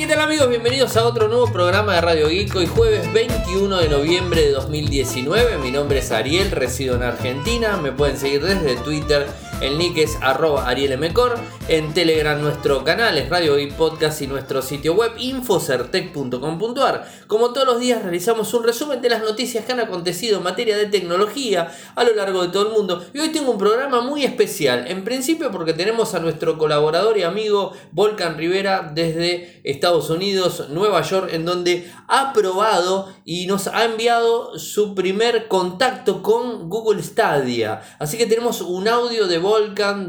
¿Qué tal amigos? Bienvenidos a otro nuevo programa de Radio Geek. Hoy jueves 21 de noviembre de 2019. Mi nombre es Ariel, resido en Argentina. Me pueden seguir desde Twitter el nick es arroba arielmcor. En Telegram nuestro canal es Radio y Podcast y nuestro sitio web infocertec.com.ar. Como todos los días realizamos un resumen de las noticias que han acontecido en materia de tecnología a lo largo de todo el mundo. Y hoy tengo un programa muy especial. En principio porque tenemos a nuestro colaborador y amigo Volcan Rivera desde Estados Unidos, Nueva York, en donde ha probado y nos ha enviado su primer contacto con Google Stadia. Así que tenemos un audio de Volcan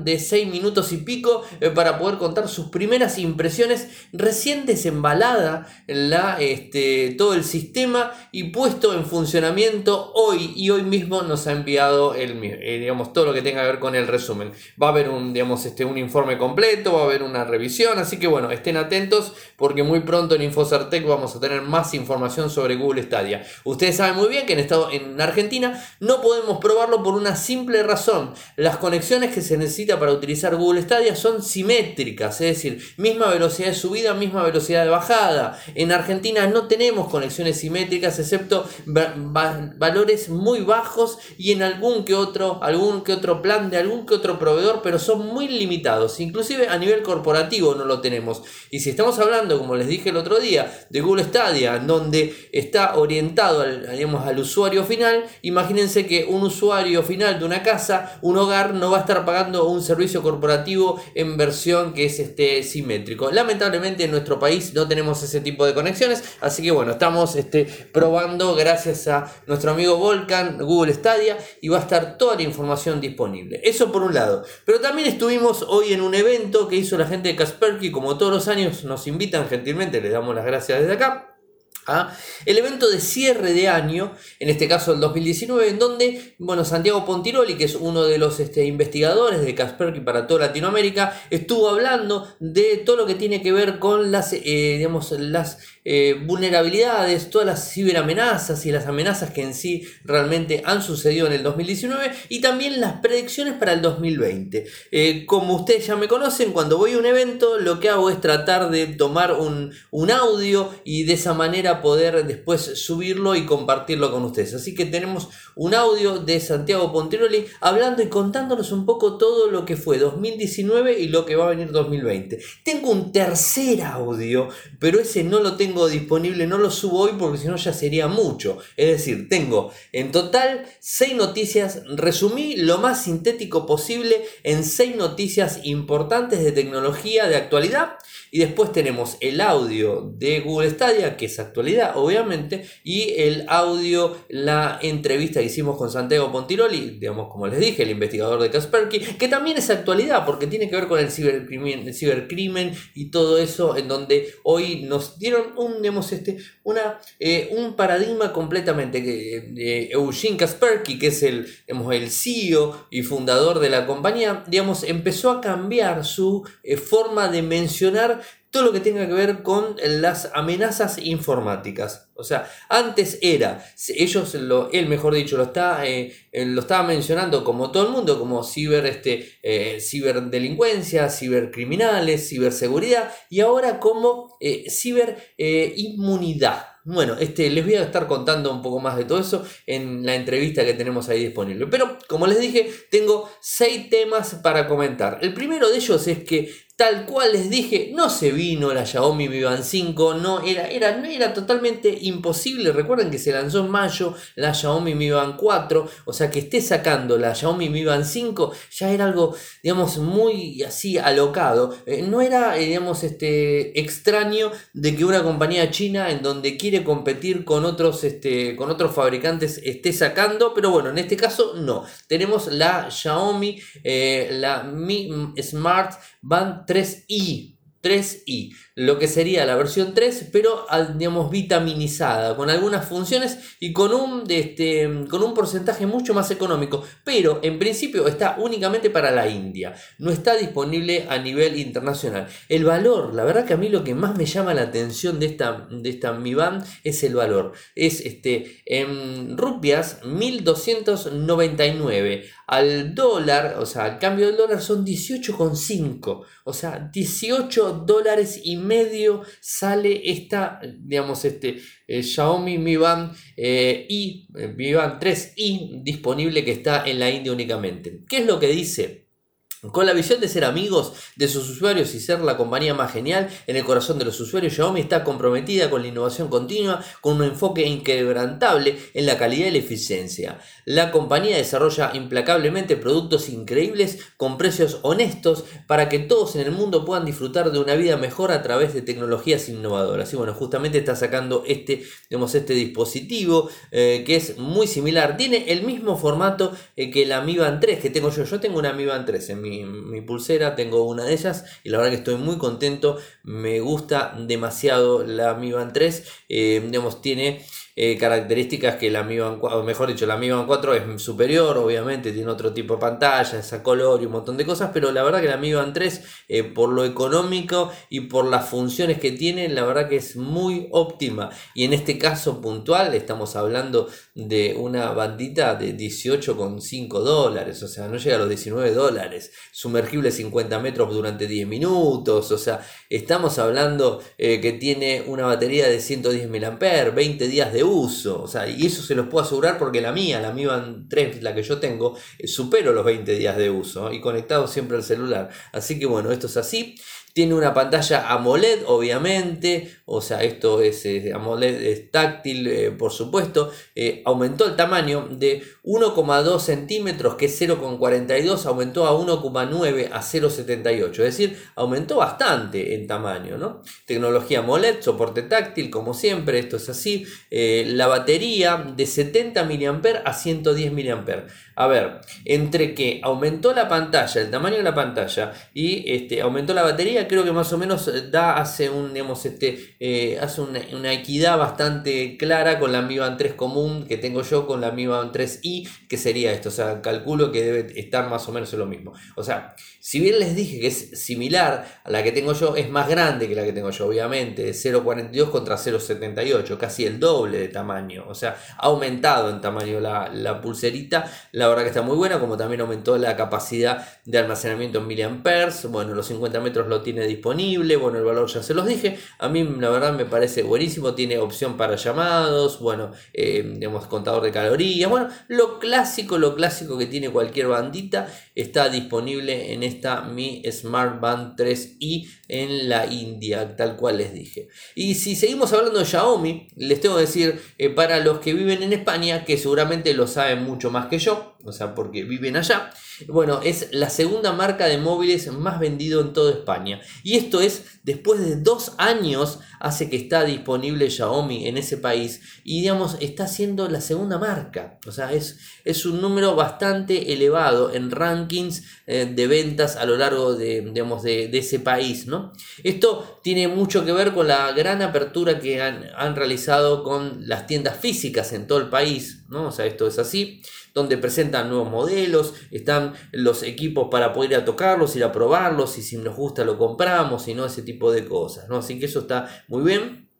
de 6 minutos y pico eh, para poder contar sus primeras impresiones recién desembalada la, este, todo el sistema y puesto en funcionamiento hoy y hoy mismo nos ha enviado el, eh, digamos, todo lo que tenga que ver con el resumen. Va a haber un, digamos, este, un informe completo, va a haber una revisión, así que bueno, estén atentos porque muy pronto en Infocertec vamos a tener más información sobre Google Stadia. Ustedes saben muy bien que en, estado, en Argentina no podemos probarlo por una simple razón. Las conexiones que se necesita para utilizar Google Stadia son simétricas, es decir, misma velocidad de subida, misma velocidad de bajada. En Argentina no tenemos conexiones simétricas excepto valores muy bajos y en algún que otro, algún que otro plan de algún que otro proveedor, pero son muy limitados. Inclusive a nivel corporativo no lo tenemos. Y si estamos hablando, como les dije el otro día, de Google Stadia, donde está orientado al, al usuario final, imagínense que un usuario final de una casa, un hogar, no va a estar pagando un servicio corporativo en versión que es este, simétrico. Lamentablemente en nuestro país no tenemos ese tipo de conexiones, así que bueno, estamos este, probando gracias a nuestro amigo Volcan, Google Stadia, y va a estar toda la información disponible. Eso por un lado. Pero también estuvimos hoy en un evento que hizo la gente de Kasperky, como todos los años nos invitan gentilmente, les damos las gracias desde acá el evento de cierre de año, en este caso el 2019, en donde bueno, Santiago Pontiroli, que es uno de los este, investigadores de Kaspersky para toda Latinoamérica, estuvo hablando de todo lo que tiene que ver con las, eh, digamos, las eh, vulnerabilidades, todas las ciberamenazas y las amenazas que en sí realmente han sucedido en el 2019 y también las predicciones para el 2020. Eh, como ustedes ya me conocen, cuando voy a un evento lo que hago es tratar de tomar un, un audio y de esa manera poder después subirlo y compartirlo con ustedes. Así que tenemos un audio de Santiago Pontiroli hablando y contándonos un poco todo lo que fue 2019 y lo que va a venir 2020. Tengo un tercer audio, pero ese no lo tengo disponible, no lo subo hoy porque si no ya sería mucho. Es decir, tengo en total 6 noticias, resumí lo más sintético posible en 6 noticias importantes de tecnología de actualidad y después tenemos el audio de Google Stadia, que es actualidad, obviamente, y el audio, la entrevista que hicimos con Santiago Pontiroli, digamos, como les dije, el investigador de Kaspersky, que también es actualidad, porque tiene que ver con el cibercrimen, y todo eso, en donde hoy nos dieron un, digamos, este, una, eh, un paradigma completamente. que eh, Eugene Kaspersky, que es el, digamos, el CEO y fundador de la compañía, digamos, empezó a cambiar su eh, forma de mencionar todo lo que tenga que ver con las amenazas informáticas. O sea, antes era, ellos, lo, él mejor dicho, lo, está, eh, lo estaba mencionando como todo el mundo, como ciber, este, eh, ciberdelincuencia, cibercriminales, ciberseguridad, y ahora como eh, ciberinmunidad. Bueno, este, les voy a estar contando un poco más de todo eso en la entrevista que tenemos ahí disponible. Pero, como les dije, tengo seis temas para comentar. El primero de ellos es que Tal cual les dije, no se vino la Xiaomi Mi Band 5, no era, era, era totalmente imposible. Recuerden que se lanzó en mayo la Xiaomi Mi Band 4, o sea que esté sacando la Xiaomi Mi Band 5 ya era algo, digamos, muy así alocado. Eh, no era, eh, digamos, este extraño de que una compañía china en donde quiere competir con otros, este, con otros fabricantes esté sacando, pero bueno, en este caso no. Tenemos la Xiaomi, eh, la Mi Smart Band 3i. 3i, lo que sería la versión 3, pero digamos vitaminizada, con algunas funciones y con un, este, con un porcentaje mucho más económico, pero en principio está únicamente para la India, no está disponible a nivel internacional. El valor, la verdad que a mí lo que más me llama la atención de esta, de esta Mi es el valor, es este, en rupias 1299 al dólar, o sea, al cambio del dólar son 18,5. O sea, 18 dólares y medio sale esta, digamos, este eh, Xiaomi Mi Band eh, y Mi Band 3i disponible que está en la India únicamente. ¿Qué es lo que dice? Con la visión de ser amigos de sus usuarios y ser la compañía más genial en el corazón de los usuarios, Xiaomi está comprometida con la innovación continua, con un enfoque inquebrantable en la calidad y la eficiencia. La compañía desarrolla implacablemente productos increíbles con precios honestos para que todos en el mundo puedan disfrutar de una vida mejor a través de tecnologías innovadoras. Y bueno, justamente está sacando este, este dispositivo eh, que es muy similar. Tiene el mismo formato eh, que la Mi Band 3 que tengo yo. Yo tengo una Mi Band 3 en mi mi, pulsera, tengo una de ellas y la verdad que estoy muy contento, me gusta demasiado la Mi Band 3, eh, digamos, tiene eh, características que la Mi Band 4, mejor dicho, la Mi Band 4 es superior, obviamente, tiene otro tipo de pantalla, esa color y un montón de cosas, pero la verdad que la Mi Band 3, eh, por lo económico y por las funciones que tiene, la verdad que es muy óptima. Y en este caso puntual, estamos hablando de una bandita de 18,5 dólares, o sea, no llega a los 19 dólares, sumergible 50 metros durante 10 minutos, o sea, estamos hablando eh, que tiene una batería de 110 mAh, 20 días de uso. O sea, y eso se los puedo asegurar porque la mía, la Mi Band 3, la que yo tengo, eh, supero los 20 días de uso y conectado siempre al celular. Así que bueno, esto es así. Tiene una pantalla AMOLED, obviamente, o sea, esto es eh, AMOLED es táctil, eh, por supuesto. Aumentó el tamaño de 1,2 centímetros, que es 0,42, aumentó a 1,9 a 0,78. Es decir, aumentó bastante en tamaño, ¿no? Tecnología AMOLED, soporte táctil, como siempre, esto es así. la batería de 70 mAh a 110 mAh. A ver, entre que aumentó la pantalla, el tamaño de la pantalla y este, aumentó la batería, creo que más o menos eh, da, hace un, digamos, este, eh, hace una, equidad bastante clara con la Mi Band 3 común que tengo yo con la Mi Band 3i, que sería esto, o sea, calculo que debe estar más o menos en lo mismo. O sea, si bien les dije que es similar a la que tengo yo, es más grande que la que tengo yo, obviamente, de 0,42 contra 0,78, casi el doble de tamaño, o sea, ha aumentado en tamaño la, la pulserita, la verdad que está muy buena, como también aumentó la capacidad de almacenamiento en miliamperes, bueno, los 50 metros lo tiene disponible, bueno, el valor ya se los dije, a mí la verdad me parece buenísimo, tiene opción para llamados, bueno, eh, digamos, contador de calorías, bueno, lo clásico, lo clásico que tiene cualquier bandita, está disponible en esta Mi Smart Band 3i en la India, tal cual les dije. Y si seguimos hablando de Xiaomi, les tengo que decir, eh, para los que viven en España, que seguramente lo saben mucho más que yo, o sea, porque viven allá, bueno, es la segunda marca de móviles más vendido en toda España. Y esto es después de dos años hace que está disponible Xiaomi en ese país y digamos está siendo la segunda marca. O sea, es, es un número bastante elevado en rankings eh, de ventas a lo largo de, digamos, de, ese país. ¿no? Esto tiene mucho que ver con la gran apertura que han, han realizado con las tiendas físicas en todo el país. ¿no? O sea, esto es así donde presentan nuevos modelos, están los equipos para poder ir a tocarlos, ir a probarlos, y si nos gusta lo compramos, y no ese tipo de cosas, ¿no? Así que eso está muy bien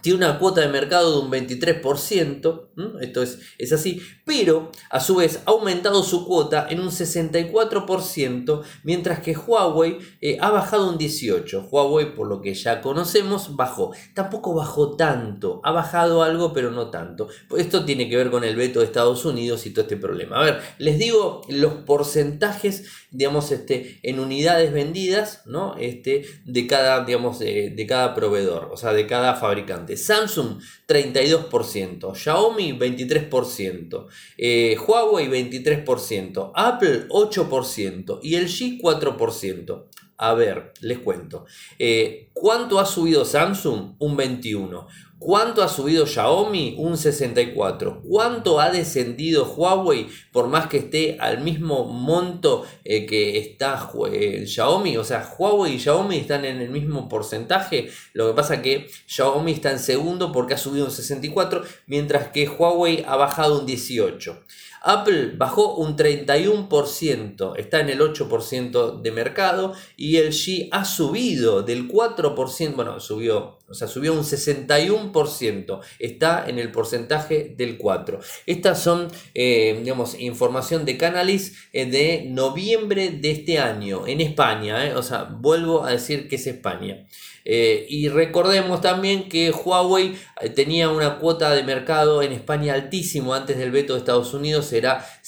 tiene una cuota de mercado de un 23%, esto es, es, así, pero a su vez ha aumentado su cuota en un 64%, mientras que Huawei eh, ha bajado un 18%. Huawei, por lo que ya conocemos, bajó. Tampoco bajó tanto, ha bajado algo, pero no tanto. Esto tiene que ver con el veto de Estados Unidos y todo este problema. A ver, les digo los porcentajes, digamos, este, en unidades vendidas, ¿no? Este, de cada, digamos, de cada proveedor, o sea, de cada fabricante. Samsung 32%, Xiaomi 23%, eh, Huawei 23%, Apple 8% y el G 4%. A ver, les cuento. Eh, ¿Cuánto ha subido Samsung? Un 21. ¿Cuánto ha subido Xiaomi? Un 64. ¿Cuánto ha descendido Huawei por más que esté al mismo monto eh, que está eh, Xiaomi? O sea, Huawei y Xiaomi están en el mismo porcentaje. Lo que pasa que Xiaomi está en segundo porque ha subido un 64, mientras que Huawei ha bajado un 18. Apple bajó un 31%, está en el 8% de mercado y el G ha subido del 4%, bueno, subió O sea, subió un 61%. Está en el porcentaje del 4. Estas son, eh, digamos, información de Canalis eh, de noviembre de este año en España. Eh. O sea, vuelvo a decir que es España. Eh, y recordemos también que Huawei eh, tenía una cuota de mercado en España altísimo antes del veto de Estados Unidos,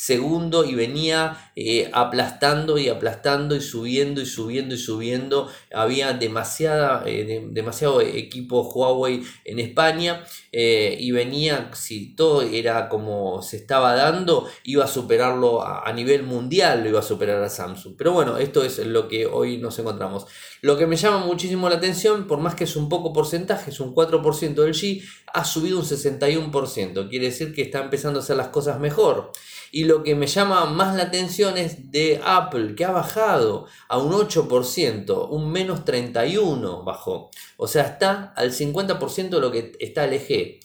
segundo y venía eh, aplastando y aplastando y subiendo y subiendo y subiendo. Había demasiada, demasiado equipo Huawei en España y venía, si todo era como se estaba dando, iba a superarlo a, nivel mundial, lo iba a superar a Samsung. Pero bueno, esto es lo que hoy nos encontramos. Lo que me llama muchísimo la atención, por más que es un poco porcentaje, es un 4% del G, ha subido un 61%. Quiere decir que está empezando a hacer las cosas mejor. Y que me llama más la atención es de Apple, que ha bajado a un 8%, un menos 31 bajó. O sea, está al 50% de lo que está LG.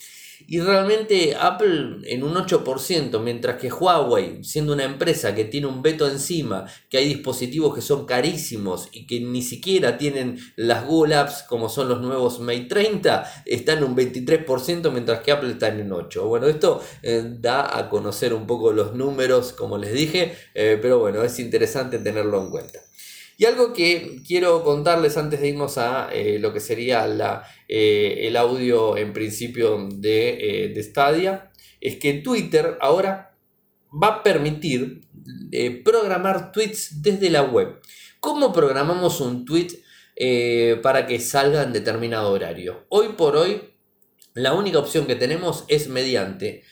Y realmente Apple en un 8%, mientras que Huawei, siendo una empresa que tiene un veto encima, que hay dispositivos que son carísimos y que ni siquiera tienen las Google Apps como son los nuevos Mate 30, está en un 23%, mientras que Apple está en un 8%. Bueno, esto eh, da a conocer un poco los números, como les dije, eh, pero bueno, es interesante tenerlo en cuenta. Y algo que quiero contarles antes de irnos a eh, lo que sería la, eh, el audio en principio de, eh, de, Stadia, es que Twitter ahora va a permitir programar tweets desde la web. ¿Cómo programamos un tweet para que salga en determinado horario? Hoy por hoy, la única opción que tenemos es mediante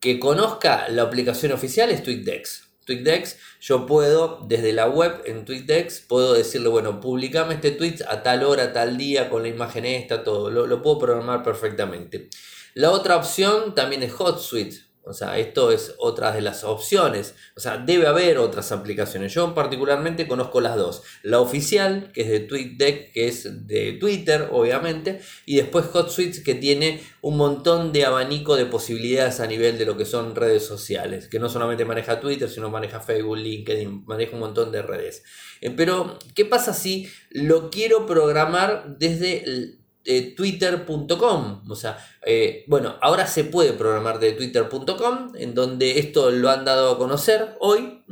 que conozca la aplicación oficial es TweetDex. TweetDex, yo puedo, desde la web en TweetDex, puedo decirle, bueno, publicame este tweet a tal hora, tal día, con la imagen esta, todo. Lo, lo puedo programar perfectamente. La otra opción también es HotSuite. O sea, esto es otra de las opciones. O sea, debe haber otras aplicaciones. Yo particularmente conozco las dos. La oficial, que es de TweetDeck, que es de Twitter, obviamente. Y después HotSuite, que tiene un montón de abanico de posibilidades a nivel de lo que son redes sociales. Que no solamente maneja Twitter, sino maneja Facebook, LinkedIn, maneja un montón de redes. Eh, pero, ¿qué pasa si lo quiero programar desde... twitter.com. O sea, eh, bueno, ahora se puede programar de twitter.com, en donde esto lo han dado a conocer hoy.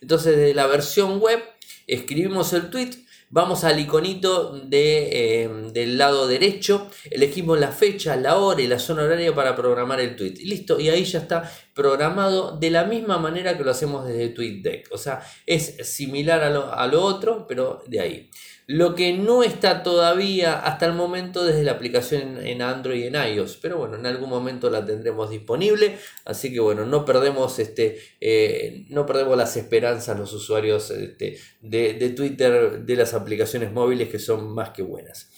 Entonces, de la versión web, escribimos el tweet. Vamos al iconito de, eh, del lado derecho, elegimos la fecha, la hora y la zona horaria para programar el tweet. Y listo, y ahí ya está programado de la misma manera que lo hacemos desde TweetDeck. O sea, es similar a lo, a lo otro, pero de ahí. Lo que no está todavía hasta el momento desde la aplicación en Android y en iOS. Pero bueno, en algún momento la tendremos disponible. Así que bueno, no perdemos, este, eh, no perdemos las esperanzas los usuarios este, de, de Twitter de las aplicaciones móviles que son más que buenas.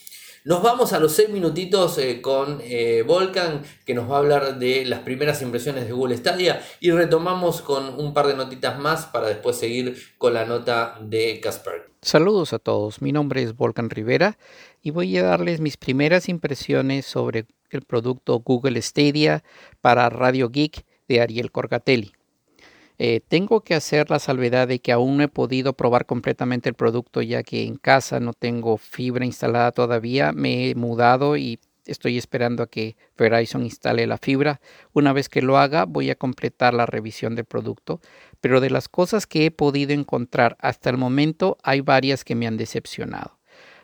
Nos vamos a los 6 minutitos eh, con eh, Volcan, que nos va a hablar de las primeras impresiones de Google Stadia, y retomamos con un par de notitas más para después seguir con la nota de Casper. Saludos a todos, mi nombre es Volcan Rivera y voy a darles mis primeras impresiones sobre el producto Google Stadia para Radio Geek de Ariel Corgatelli. Eh, tengo que hacer la salvedad de que aún no he podido probar completamente el producto ya que en casa no tengo fibra instalada todavía. Me he mudado y estoy esperando a que Verizon instale la fibra. Una vez que lo haga voy a completar la revisión del producto. Pero de las cosas que he podido encontrar hasta el momento hay varias que me han decepcionado.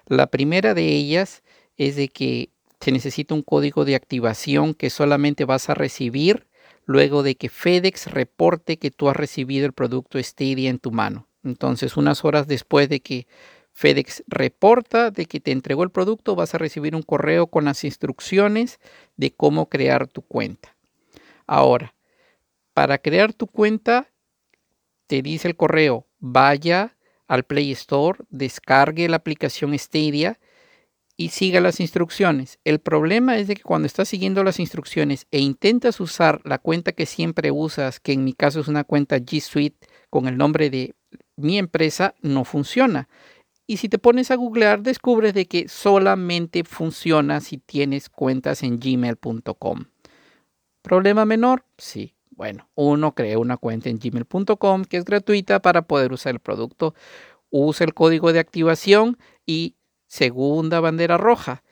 La primera de ellas es de que se necesita un código de activación que solamente vas a recibir luego de que FedEx reporte que tú has recibido el producto Stadia en tu mano. Entonces, unas horas después de que FedEx reporta de que te entregó el producto, vas a recibir un correo con las instrucciones de cómo crear tu cuenta. Ahora, para crear tu cuenta, te dice el correo, vaya al Play Store, descargue la aplicación Stadia y siga las instrucciones. El problema es de que cuando estás siguiendo las instrucciones e intentas usar la cuenta que siempre usas, que en mi caso es una cuenta G Suite con el nombre de mi empresa, no funciona. Y si te pones a googlear, descubres de que solamente funciona si tienes cuentas en gmail.com. ¿Problema menor? Sí. Bueno, uno crea una cuenta en gmail.com que es gratuita para poder usar el producto. Usa el código de activación y Segunda bandera roja.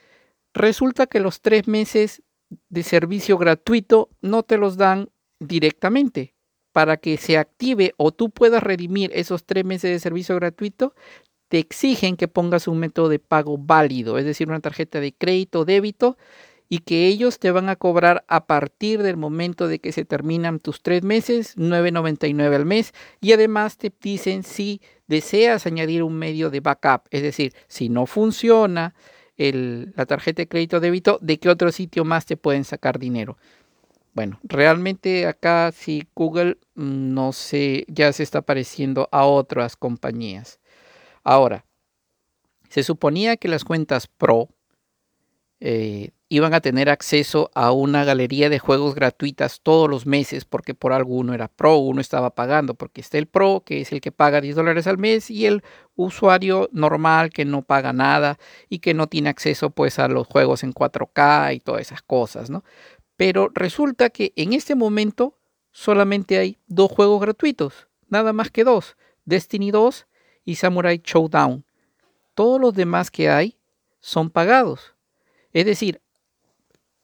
Resulta que los tres meses de servicio gratuito no te los dan directamente. Para que se active o tú puedas redimir esos tres meses de servicio gratuito, te exigen que pongas un método de pago válido, es decir, una tarjeta de crédito o débito, y que ellos te van a cobrar a partir del momento de que se terminan tus tres meses, 9.99 al mes, y además te dicen si deseas añadir un medio de backup, es decir, si no funciona la tarjeta de crédito o débito, ¿de qué otro sitio más te pueden sacar dinero? Bueno, realmente acá sí Google mm, no sé, ya se está pareciendo a otras compañías. Ahora, se suponía que las cuentas Pro eh, iban a tener acceso a una galería de juegos gratuitas todos los meses porque por algo uno era Pro, uno estaba pagando, porque está el Pro, que es el que paga 10 dólares al mes, y el usuario normal que no paga nada y que no tiene acceso pues a los juegos en 4K y todas esas cosas, ¿no? Pero resulta que en este momento solamente hay dos juegos gratuitos, nada más que dos, Destiny 2 y Samurai Showdown. Todos los demás que hay son pagados. Es decir,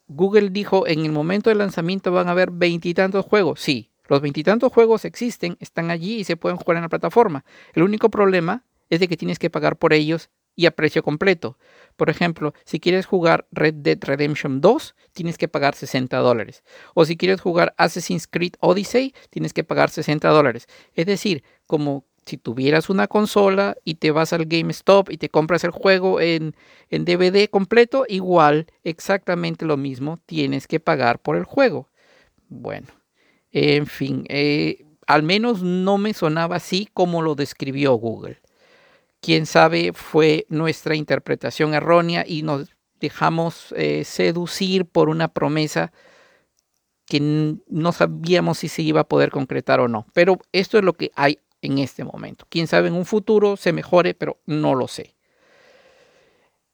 Google dijo en el momento del lanzamiento van a haber veintitantos juegos. Sí, los veintitantos juegos existen, están allí y se pueden jugar en la plataforma. El único problema es de que tienes que pagar por ellos y a precio completo. Por ejemplo, si quieres jugar Red Dead Redemption 2, tienes que pagar 60 dólares. O si quieres jugar Assassin's Creed Odyssey, tienes que pagar 60 dólares. Es decir, como si tuvieras una consola y te vas al GameStop y te compras el juego en, DVD completo, igual, exactamente lo mismo, tienes que pagar por el juego. Bueno, en fin, eh, al menos no me sonaba así como lo describió Google. Quién sabe, fue nuestra interpretación errónea y nos dejamos eh, seducir por una promesa que no sabíamos si se iba a poder concretar o no. Pero esto es lo que hay en este momento. Quién sabe en un futuro se mejore, pero no lo sé.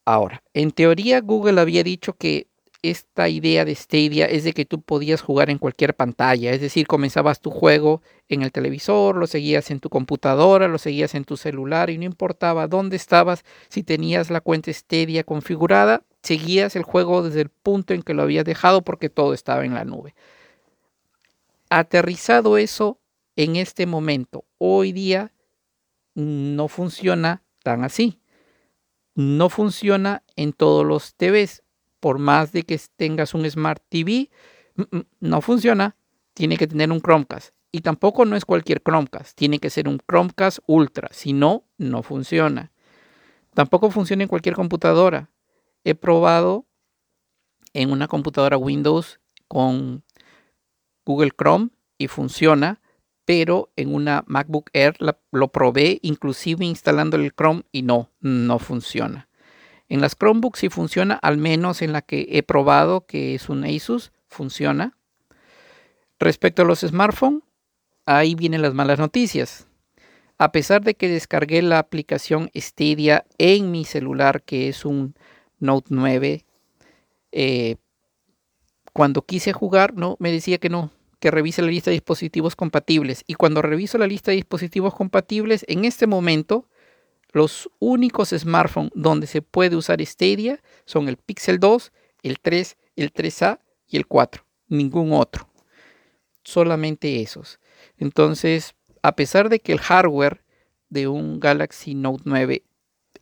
Ahora, en teoría Google había dicho que esta idea de Stadia es de que tú podías jugar en cualquier pantalla, es decir, comenzabas tu juego en el televisor, lo seguías en tu computadora, lo seguías en tu celular y no importaba dónde estabas, si tenías la cuenta Stadia configurada, seguías el juego desde el punto en que lo habías dejado porque todo estaba en la nube. Aterrizado eso en este momento, hoy día, no funciona tan así. No funciona en todos los TVs. Por más de que tengas un Smart TV, mm, mm, no funciona. Tiene que tener un Chromecast. Y tampoco no es cualquier Chromecast. Tiene que ser un Chromecast Ultra. Si no, no funciona. Tampoco funciona en cualquier computadora. He probado en una computadora Windows con Google Chrome y funciona pero en una MacBook Air lo probé, inclusive instalando el Chrome y no, no funciona. En las Chromebooks sí funciona, al menos en la que he probado, que es un Asus, funciona. Respecto a los smartphones, ahí vienen las malas noticias. A pesar de que descargué la aplicación Stadia en mi celular, que es un Note 9, eh, cuando quise jugar, no, me decía que no, que revise la lista de dispositivos compatibles. Y cuando reviso la lista de dispositivos compatibles, en este momento, los únicos smartphones donde se puede usar Stadia son el Pixel 2, el 3, el 3A y el 4. Ningún otro. Solamente esos. Entonces, a pesar de que el hardware de un Galaxy Note 9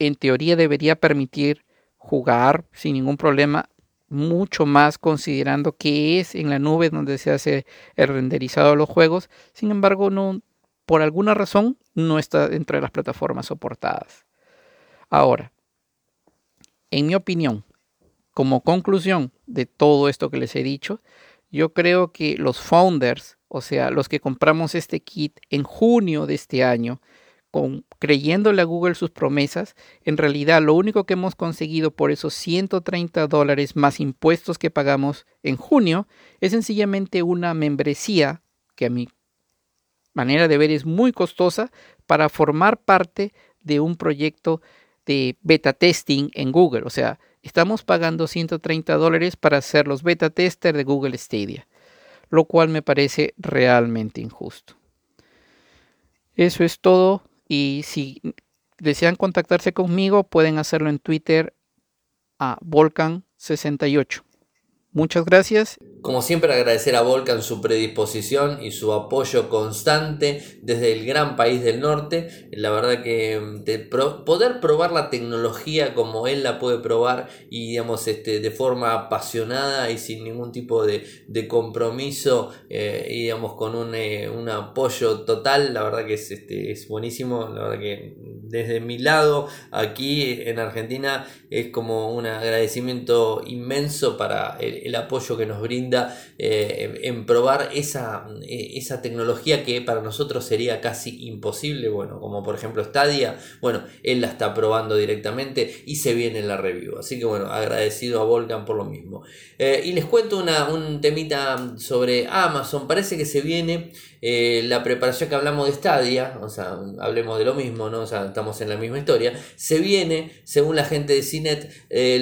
en teoría debería permitir jugar sin ningún problema mucho más considerando que es en la nube donde se hace el renderizado de los juegos. Sin embargo, no, por alguna razón no está dentro de las plataformas soportadas. Ahora, en mi opinión, como conclusión de todo esto que les he dicho, yo creo que los founders, o sea, los que compramos este kit en junio de este año, creyéndole a Google sus promesas, en realidad lo único que hemos conseguido por esos 130 dólares más impuestos que pagamos en junio es sencillamente una membresía que a mi manera de ver es muy costosa para formar parte de un proyecto de beta testing en Google. O sea, estamos pagando 130 dólares para ser los beta testers de Google Stadia, lo cual me parece realmente injusto. Eso es todo y si desean contactarse conmigo, pueden hacerlo en Twitter a Volcan 68. Muchas gracias. Como siempre agradecer a Volcan su predisposición y su apoyo constante desde el gran país del norte. La verdad que mm, poder probar la tecnología como él la puede probar y digamos este, de forma apasionada y sin ningún tipo de, compromiso eh, y digamos con un, eh, un, apoyo total, la verdad que es, este, es buenísimo. La verdad que desde mi lado aquí en Argentina es como un agradecimiento inmenso para el, el apoyo que nos brinda eh, en probar esa, esa tecnología que para nosotros sería casi imposible, bueno, como por ejemplo Stadia, bueno, él la está probando directamente y se viene en la review, así que bueno, agradecido a Volcan por lo mismo. Eh, y les cuento una, un temita sobre Amazon, parece que se viene la preparación que hablamos de Stadia, o sea, hablemos de lo mismo, ¿no? O sea, estamos en la misma historia, se viene, según la gente de CINET,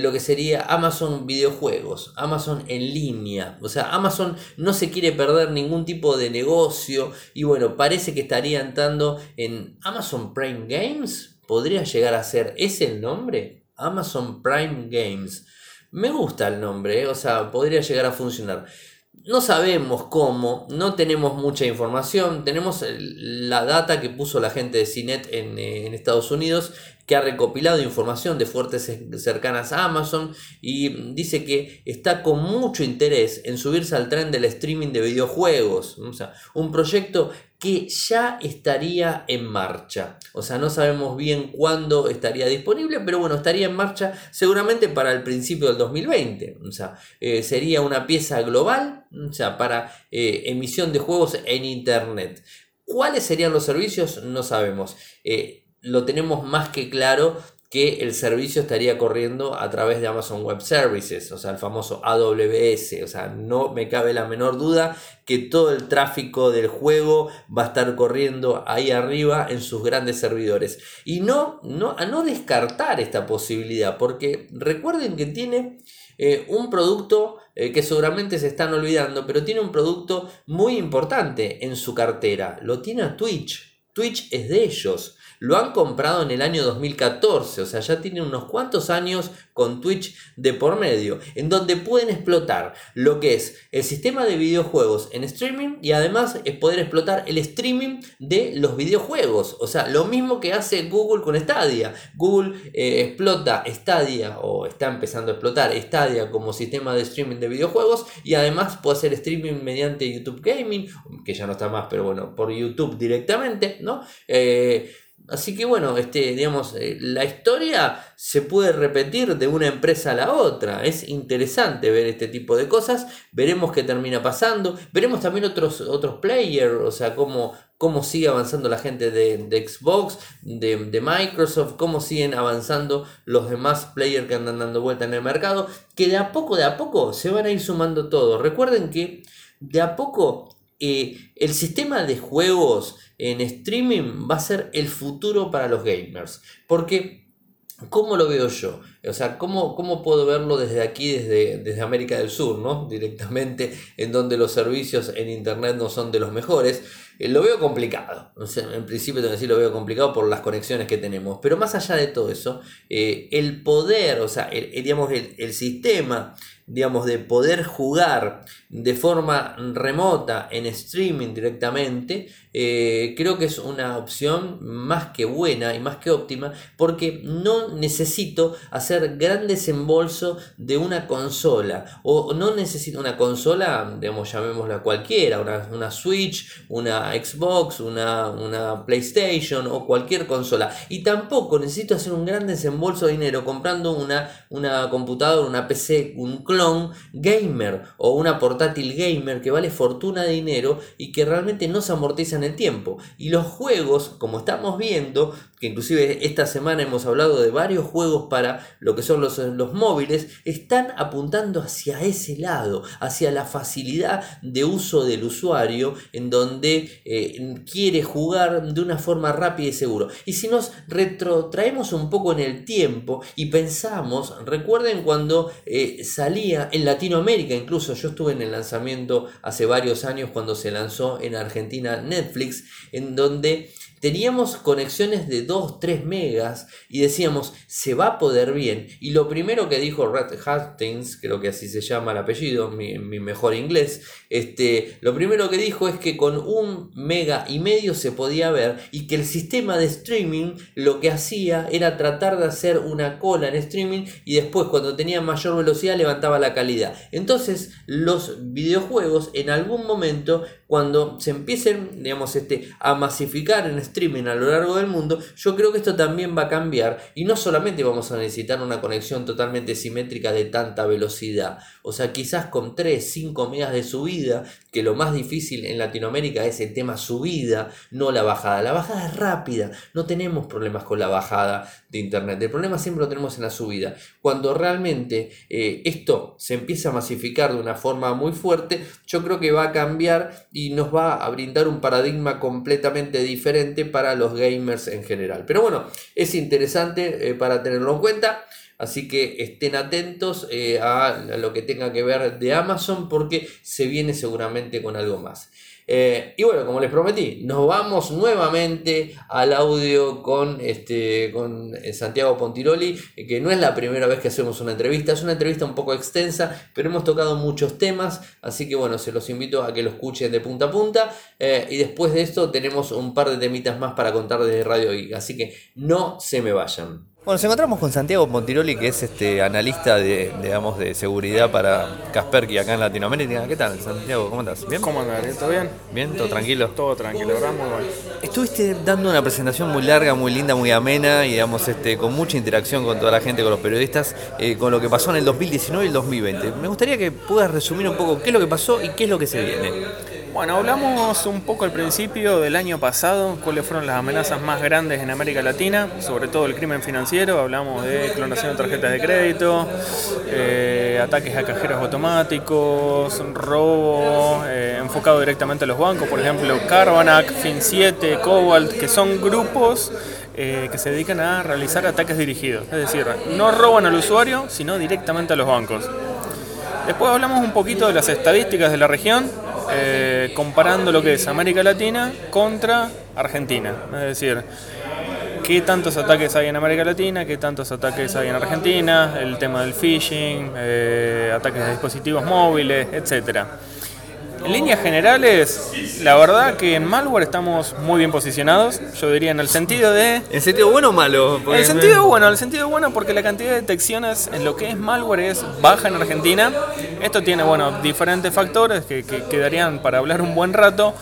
lo que sería Amazon videojuegos, Amazon en línea. O sea, Amazon no se quiere perder ningún tipo de negocio y bueno, parece que estaría entrando en Amazon Prime Games. ¿Podría llegar a ser ese el nombre? Amazon Prime Games. Me gusta el nombre, ¿eh? o sea, podría llegar a funcionar. No sabemos cómo, no tenemos mucha información, tenemos la data que puso la gente de CINET en, eh, en Estados Unidos que ha recopilado información de fuertes cercanas a Amazon y dice que está con mucho interés en subirse al tren del streaming de videojuegos. Un proyecto que ya estaría en marcha. O sea, no sabemos bien cuándo estaría disponible, pero bueno, estaría en marcha seguramente para el principio del 2020. O sea, eh, sería una pieza global, o sea, para eh, emisión de juegos en Internet. ¿Cuáles serían los servicios? No sabemos. Eh, lo tenemos más que claro que el servicio estaría corriendo a través de Amazon Web Services, o sea, el famoso AWS. O sea, no me cabe la menor duda que todo el tráfico del juego va a estar corriendo ahí arriba en sus grandes servidores. Y no, no a no descartar esta posibilidad, porque recuerden que tiene eh, un producto eh, que seguramente se están olvidando, pero tiene un producto muy importante en su cartera. Lo tiene a Twitch. Twitch es de ellos. Lo han comprado en el año 2014, o sea, ya tienen unos cuantos años con Twitch de por medio, en donde pueden explotar lo que es el sistema de videojuegos en streaming y además es poder explotar el streaming de los videojuegos. O sea, lo mismo que hace Google con Stadia. Google eh, explota Stadia o está empezando a explotar Stadia como sistema de streaming de videojuegos y además puede hacer streaming mediante YouTube Gaming, que ya no está más, pero bueno, por YouTube directamente, ¿no? Eh, Así que bueno, este, digamos, eh, la historia se puede repetir de una empresa a la otra. Es interesante ver este tipo de cosas. Veremos qué termina pasando. Veremos también otros, otros players, o sea, cómo, cómo sigue avanzando la gente de, Xbox, de, Microsoft, cómo siguen avanzando los demás players que andan dando vuelta en el mercado. Que de a poco, de a poco se van a ir sumando todos. Recuerden que de a poco eh, el sistema de juegos en streaming va a ser el futuro para los gamers. Porque, ¿cómo lo veo yo? O sea, ¿cómo, cómo puedo verlo desde aquí, desde, desde América del Sur, ¿no? Directamente, en donde los servicios en Internet no son de los mejores. Eh, lo veo complicado. en principio tengo que decir lo veo complicado por las conexiones que tenemos. Pero más allá de todo eso, eh, el poder, o sea, el, digamos, el, el sistema digamos, de poder jugar de forma remota en streaming directamente, eh, creo que es una opción más que buena y más que óptima porque no necesito hacer gran desembolso de una consola o no necesito una consola, digamos, llamémosla cualquiera, una, Switch, una Xbox, una, una PlayStation o cualquier consola. Y tampoco necesito hacer un gran desembolso de dinero comprando una, una computadora, una PC, un clon gamer o una portátil gamer que vale fortuna de dinero y que realmente no se amortiza en el tiempo. Y los juegos, como estamos viendo, que inclusive esta semana hemos hablado de varios juegos para lo que son los, los móviles, están apuntando hacia ese lado, hacia la facilidad de uso del usuario, en donde eh, quiere jugar de una forma rápida y seguro. Y si nos retrotraemos un poco en el tiempo y pensamos, recuerden cuando eh, salía en Latinoamérica, incluso yo estuve en el lanzamiento hace varios años cuando se lanzó en Argentina Netflix, en donde teníamos conexiones de 2, 3 megas y decíamos, se va a poder bien. Y lo primero que dijo Red Hastings, creo que así se llama el apellido, mi, mi mejor inglés, este, lo primero que dijo es que con un mega y medio se podía ver y que el sistema de streaming lo que hacía era tratar de hacer una cola en streaming y después cuando tenía mayor velocidad levantaba la calidad. Entonces los videojuegos en algún momento cuando se empiecen digamos, este, a masificar en streaming a lo largo del mundo, yo creo que esto también va a cambiar y no solamente vamos a necesitar una conexión totalmente simétrica de tanta velocidad, o sea, quizás con 3, 5 megas de subida, que lo más difícil en Latinoamérica es el tema subida, no la bajada. La bajada es rápida, no tenemos problemas con la bajada de internet, el problema siempre lo tenemos en la subida. Cuando realmente eh, esto se empieza a masificar de una forma muy fuerte, yo creo que va a cambiar nos va a brindar un paradigma completamente diferente para los gamers en general. Pero bueno, es interesante eh, para tenerlo en cuenta. Así que estén atentos eh, a lo que tenga que ver de Amazon porque se viene seguramente con algo más. Eh, y bueno, como les prometí, nos vamos nuevamente al audio con, este, con eh, Santiago Pontiroli, que no es la primera vez que hacemos una entrevista, es una entrevista un poco extensa, pero hemos tocado muchos temas, así que bueno, se los invito a que lo escuchen de punta a punta. y después de esto tenemos un par de temitas más para contar desde Radio Geek, así que no se me vayan. Bueno, nos encontramos con Santiago Montiroli, que es este analista de, digamos, de seguridad para Kasperky acá en Latinoamérica. ¿Qué tal, Santiago? ¿Cómo estás? ¿Bien? ¿Cómo andás? ¿Todo bien? ¿Bien? ¿Todo tranquilo? Todo tranquilo, ¿verdad? Muy bueno. Estuviste dando una presentación muy larga, muy linda, muy amena y digamos, este, con mucha interacción con toda la gente, con los periodistas, eh, con lo que pasó en el 2019 y el 2020. Me gustaría que puedas resumir un poco qué es lo que pasó y qué es lo que se viene. Bueno, hablamos un poco al principio del año pasado, cuáles fueron las amenazas más grandes en América Latina, sobre todo el crimen financiero, hablamos de clonación de tarjetas de crédito, eh, ataques a cajeros automáticos, robo eh, enfocado directamente a los bancos, por ejemplo Carbanac, Fin7, Cobalt, que son grupos eh, que se dedican a realizar ataques dirigidos, es decir, no roban al usuario, sino directamente a los bancos. Después hablamos un poquito de las estadísticas de la región, eh, comparando lo que es América Latina contra Argentina. Es decir, qué tantos ataques hay en América Latina, qué tantos ataques hay en Argentina, el tema del phishing, eh, ataques de dispositivos móviles, etcétera. En líneas generales, la verdad que en malware estamos muy bien posicionados. Yo diría en el sentido de. ¿En sentido bueno o malo? En el sentido bueno, en el sentido bueno porque la cantidad de detecciones en lo que es malware es baja en Argentina. Esto tiene, bueno, diferentes factores que, que quedarían para hablar un buen rato.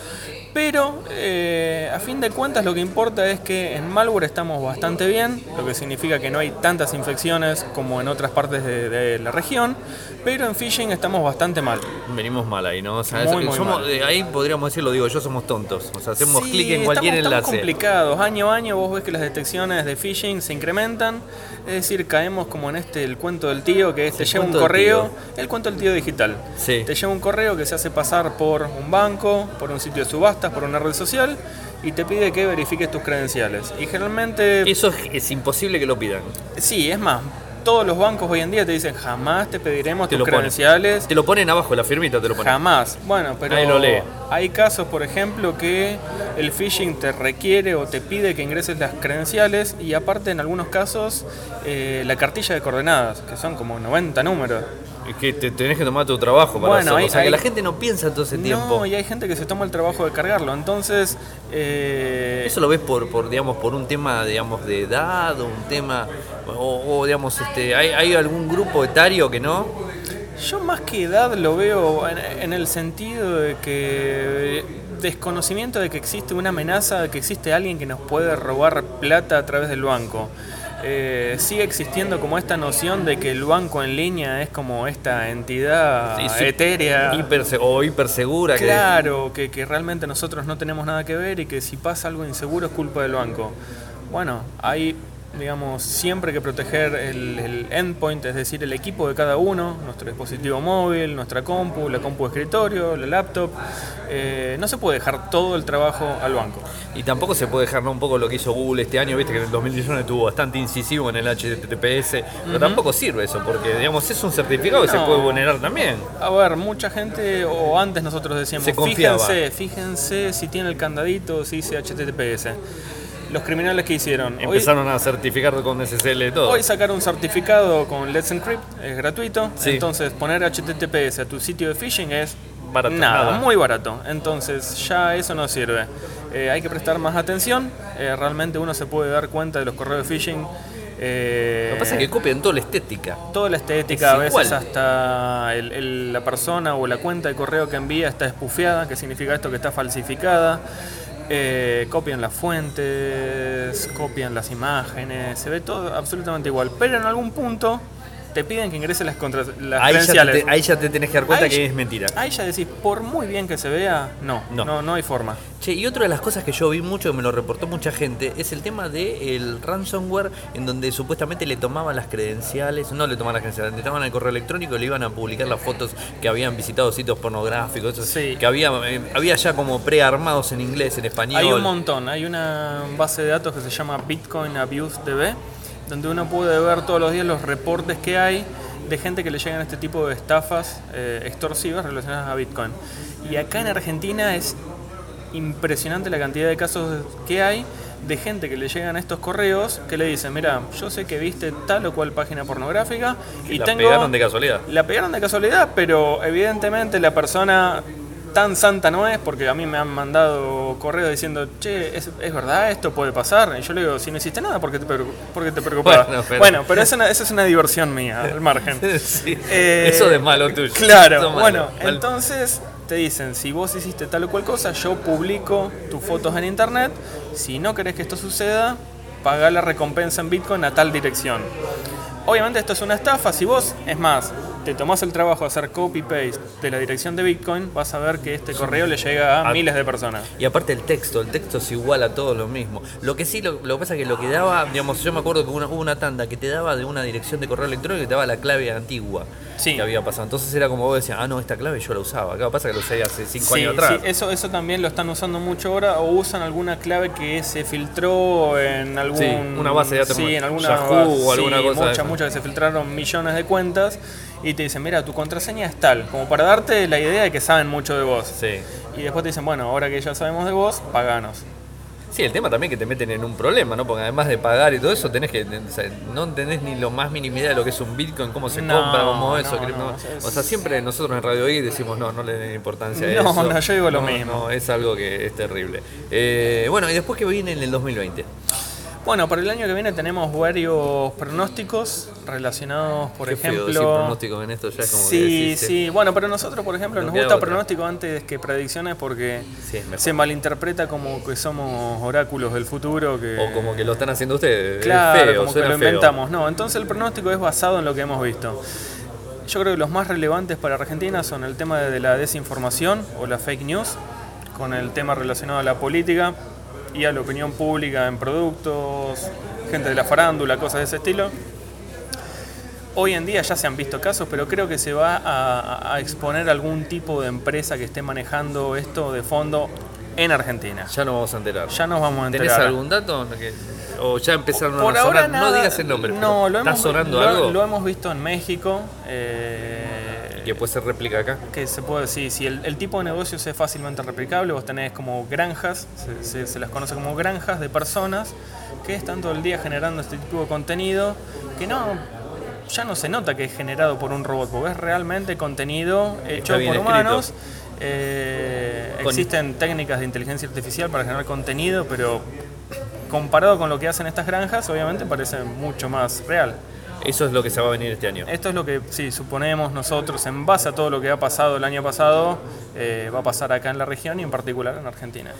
Pero eh, a fin de cuentas lo que importa es que en malware estamos bastante bien, lo que significa que no hay tantas infecciones como en otras partes de, la región, pero en phishing estamos bastante mal. Venimos mal ahí, ¿no? O sea, somos, ahí podríamos decirlo, digo yo, somos tontos. O sea, hacemos clic en cualquier estamos, enlace. Estamos complicados. Año a año vos ves que las detecciones de phishing se incrementan, es decir, caemos como en este, el cuento del tío, que es te lleva un correo, el cuento del tío digital. Sí. Te lleva un correo que se hace pasar por un banco, por un sitio de subasta por una red social y te pide que verifiques tus credenciales. Y generalmente... Eso es, imposible que lo pidan. Sí, es más, todos los bancos hoy en día te dicen jamás te pediremos tus credenciales. Te lo ponen abajo, la firmita te lo ponen. Jamás. Bueno, pero lo lee. hay casos, por ejemplo, que el phishing te requiere o te pide que ingreses las credenciales y aparte en algunos casos eh, la cartilla de coordenadas, que son como 90 números. Es que te tenés que tomar tu trabajo para bueno, o sea, que la gente no piensa todo ese tiempo. No, y hay gente que se toma el trabajo de cargarlo. Entonces. Eh... ¿Eso lo ves por, por, digamos, por un tema digamos, de edad o un tema. O, digamos, este, ¿hay, ¿hay, algún grupo etario que no? Yo más que edad lo veo en, en el sentido de que desconocimiento de que existe una amenaza, de que existe alguien que nos puede robar plata a través del banco. Eh, sigue existiendo como esta noción de que el banco en línea es como esta entidad etérea. o hipersegura. Claro, que... Que, realmente nosotros no tenemos nada que ver y que si pasa algo inseguro es culpa del banco. Bueno, hay digamos, siempre hay que proteger el, el, endpoint, es decir, el equipo de cada uno, nuestro dispositivo móvil, nuestra compu, la compu de escritorio, la laptop. Eh, no se puede dejar todo el trabajo al banco. Y tampoco se puede dejar ¿no? un poco lo que hizo Google este año, viste que en el 2019 estuvo bastante incisivo en el HTTPS, pero tampoco sirve eso, porque digamos es un certificado que se puede vulnerar también. A ver, mucha gente, o antes nosotros decíamos, fíjense, fíjense si tiene el candadito, si dice HTTPS los criminales que hicieron. Empezaron a certificar con SSL y todo. Hoy sacar un certificado con Let's Encrypt, es gratuito. Entonces poner HTTPS a tu sitio de phishing es barato, nada, muy barato. Entonces ya eso no sirve. Eh, hay que prestar más atención. Eh, realmente uno se puede dar cuenta de los correos de phishing. Eh, Lo que pasa es que copian toda la estética. Toda la estética, a veces hasta la persona o la cuenta de correo que envía está espufiada, que significa esto que está falsificada. Eh, copian las fuentes, copian las imágenes, se ve todo absolutamente igual. Pero en algún punto te piden que ingreses las, contra, las ahí credenciales. Ya te, ahí ya te tenés que dar cuenta que es mentira. Ahí ya decís, por muy bien que se vea, no, no, no, hay forma. Che, y otra de las cosas que yo vi mucho, que me lo reportó mucha gente, es el tema del ransomware, en donde supuestamente le tomaban las credenciales, no le tomaban las credenciales, le tomaban el correo electrónico y le iban a publicar las fotos que habían visitado sitios pornográficos, que había, eh, había ya como prearmados en inglés, en español. Hay un montón, hay una base de datos que se llama Bitcoin Abuse DB donde uno puede ver todos los días los reportes que hay de gente que le llegan este tipo de estafas eh, extorsivas relacionadas a Bitcoin. Y acá en Argentina es impresionante la cantidad de casos que hay de gente que le llegan estos correos que le dicen, mira, yo sé que viste tal o cual página pornográfica y la tengo... La pegaron de casualidad. La pegaron de casualidad, pero evidentemente la persona tan santa no es, porque a mí me han mandado correos diciendo, che, ¿es, verdad esto? ¿Puede pasar? Y yo le digo, si no hiciste nada, ¿por qué te, te preocupas? Bueno, pero, esa, es una diversión mía, al margen. Eh, eso de malo tuyo. Claro, bueno, entonces te dicen, si vos hiciste tal o cual cosa, yo publico tus fotos en internet, si no querés que esto suceda, paga la recompensa en Bitcoin a tal dirección. Obviamente esto es una estafa, si vos, es más, te tomás el trabajo de hacer copy-paste de la dirección de Bitcoin, vas a ver que este correo le llega a, miles de personas. Y aparte el texto, el texto es igual a todo lo mismo. Lo que sí, lo, que pasa es que lo que daba, digamos, yo me acuerdo que hubo una, tanda que te daba de una dirección de correo electrónico que te daba la clave antigua que había pasado. Entonces era como vos decías, ah, no, esta clave yo la usaba. Acá pasa que lo usé hace cinco años atrás. Sí, eso, eso también lo están usando mucho ahora o usan alguna clave que se filtró en algún... una base de datos. Sí, en alguna Yahoo o alguna cosa. Muchas, muchas que se filtraron millones de cuentas y te dicen, mira, tu contraseña es tal, como para darte la idea de que saben mucho de vos. Sí. Y después te dicen, bueno, ahora que ya sabemos de vos, paganos. Sí, el tema también que te meten en un problema, ¿no? Porque además de pagar y todo eso, tenés que. no entendés ni lo más mínima idea de lo que es un Bitcoin, cómo se compra, cómo eso. o sea, siempre nosotros en Radio I decimos, no, no le den importancia a eso. No, no, yo digo lo mismo. No, es algo que es terrible. Eh, bueno, y después que viene en el 2020. Bueno, para el año que viene tenemos varios pronósticos relacionados, por ejemplo. Feo pronósticos en esto ya es como Sí, sí. Bueno, pero nosotros, por ejemplo, nos gusta pronóstico antes que predicciones porque se malinterpreta como que somos oráculos del futuro. Que... O como que lo están haciendo ustedes. Claro, como que lo inventamos. No, entonces el pronóstico es basado en lo que hemos visto. Yo creo que los más relevantes para Argentina son el tema de la desinformación o la fake news, con el tema relacionado a la política y a la opinión pública en productos, gente de la farándula, cosas de ese estilo. Hoy en día ya se han visto casos, pero creo que se va a, exponer algún tipo de empresa que esté manejando esto de fondo en Argentina. Ya nos vamos a enterar. Ya nos vamos a enterar. ¿Tenés algún dato? ¿O ya empezaron a sonar? no digas el nombre. No, lo hemos, sonando algo? Lo hemos visto en México. Eh, que puede ser réplica acá. Que se puede, sí, si el, tipo de negocios es fácilmente replicable, vos tenés como granjas, se, las conoce como granjas de personas que están todo el día generando este tipo de contenido que no ya no se nota que es generado por un robot, porque es realmente contenido hecho por humanos. Eh, existen técnicas de inteligencia artificial para generar contenido, pero comparado con lo que hacen estas granjas, obviamente parece mucho más real. Eso es lo que se va a venir este año. Esto es lo que, sí, suponemos nosotros, en base a todo lo que ha pasado el año pasado, eh, va a pasar acá en la región y en particular en Argentina.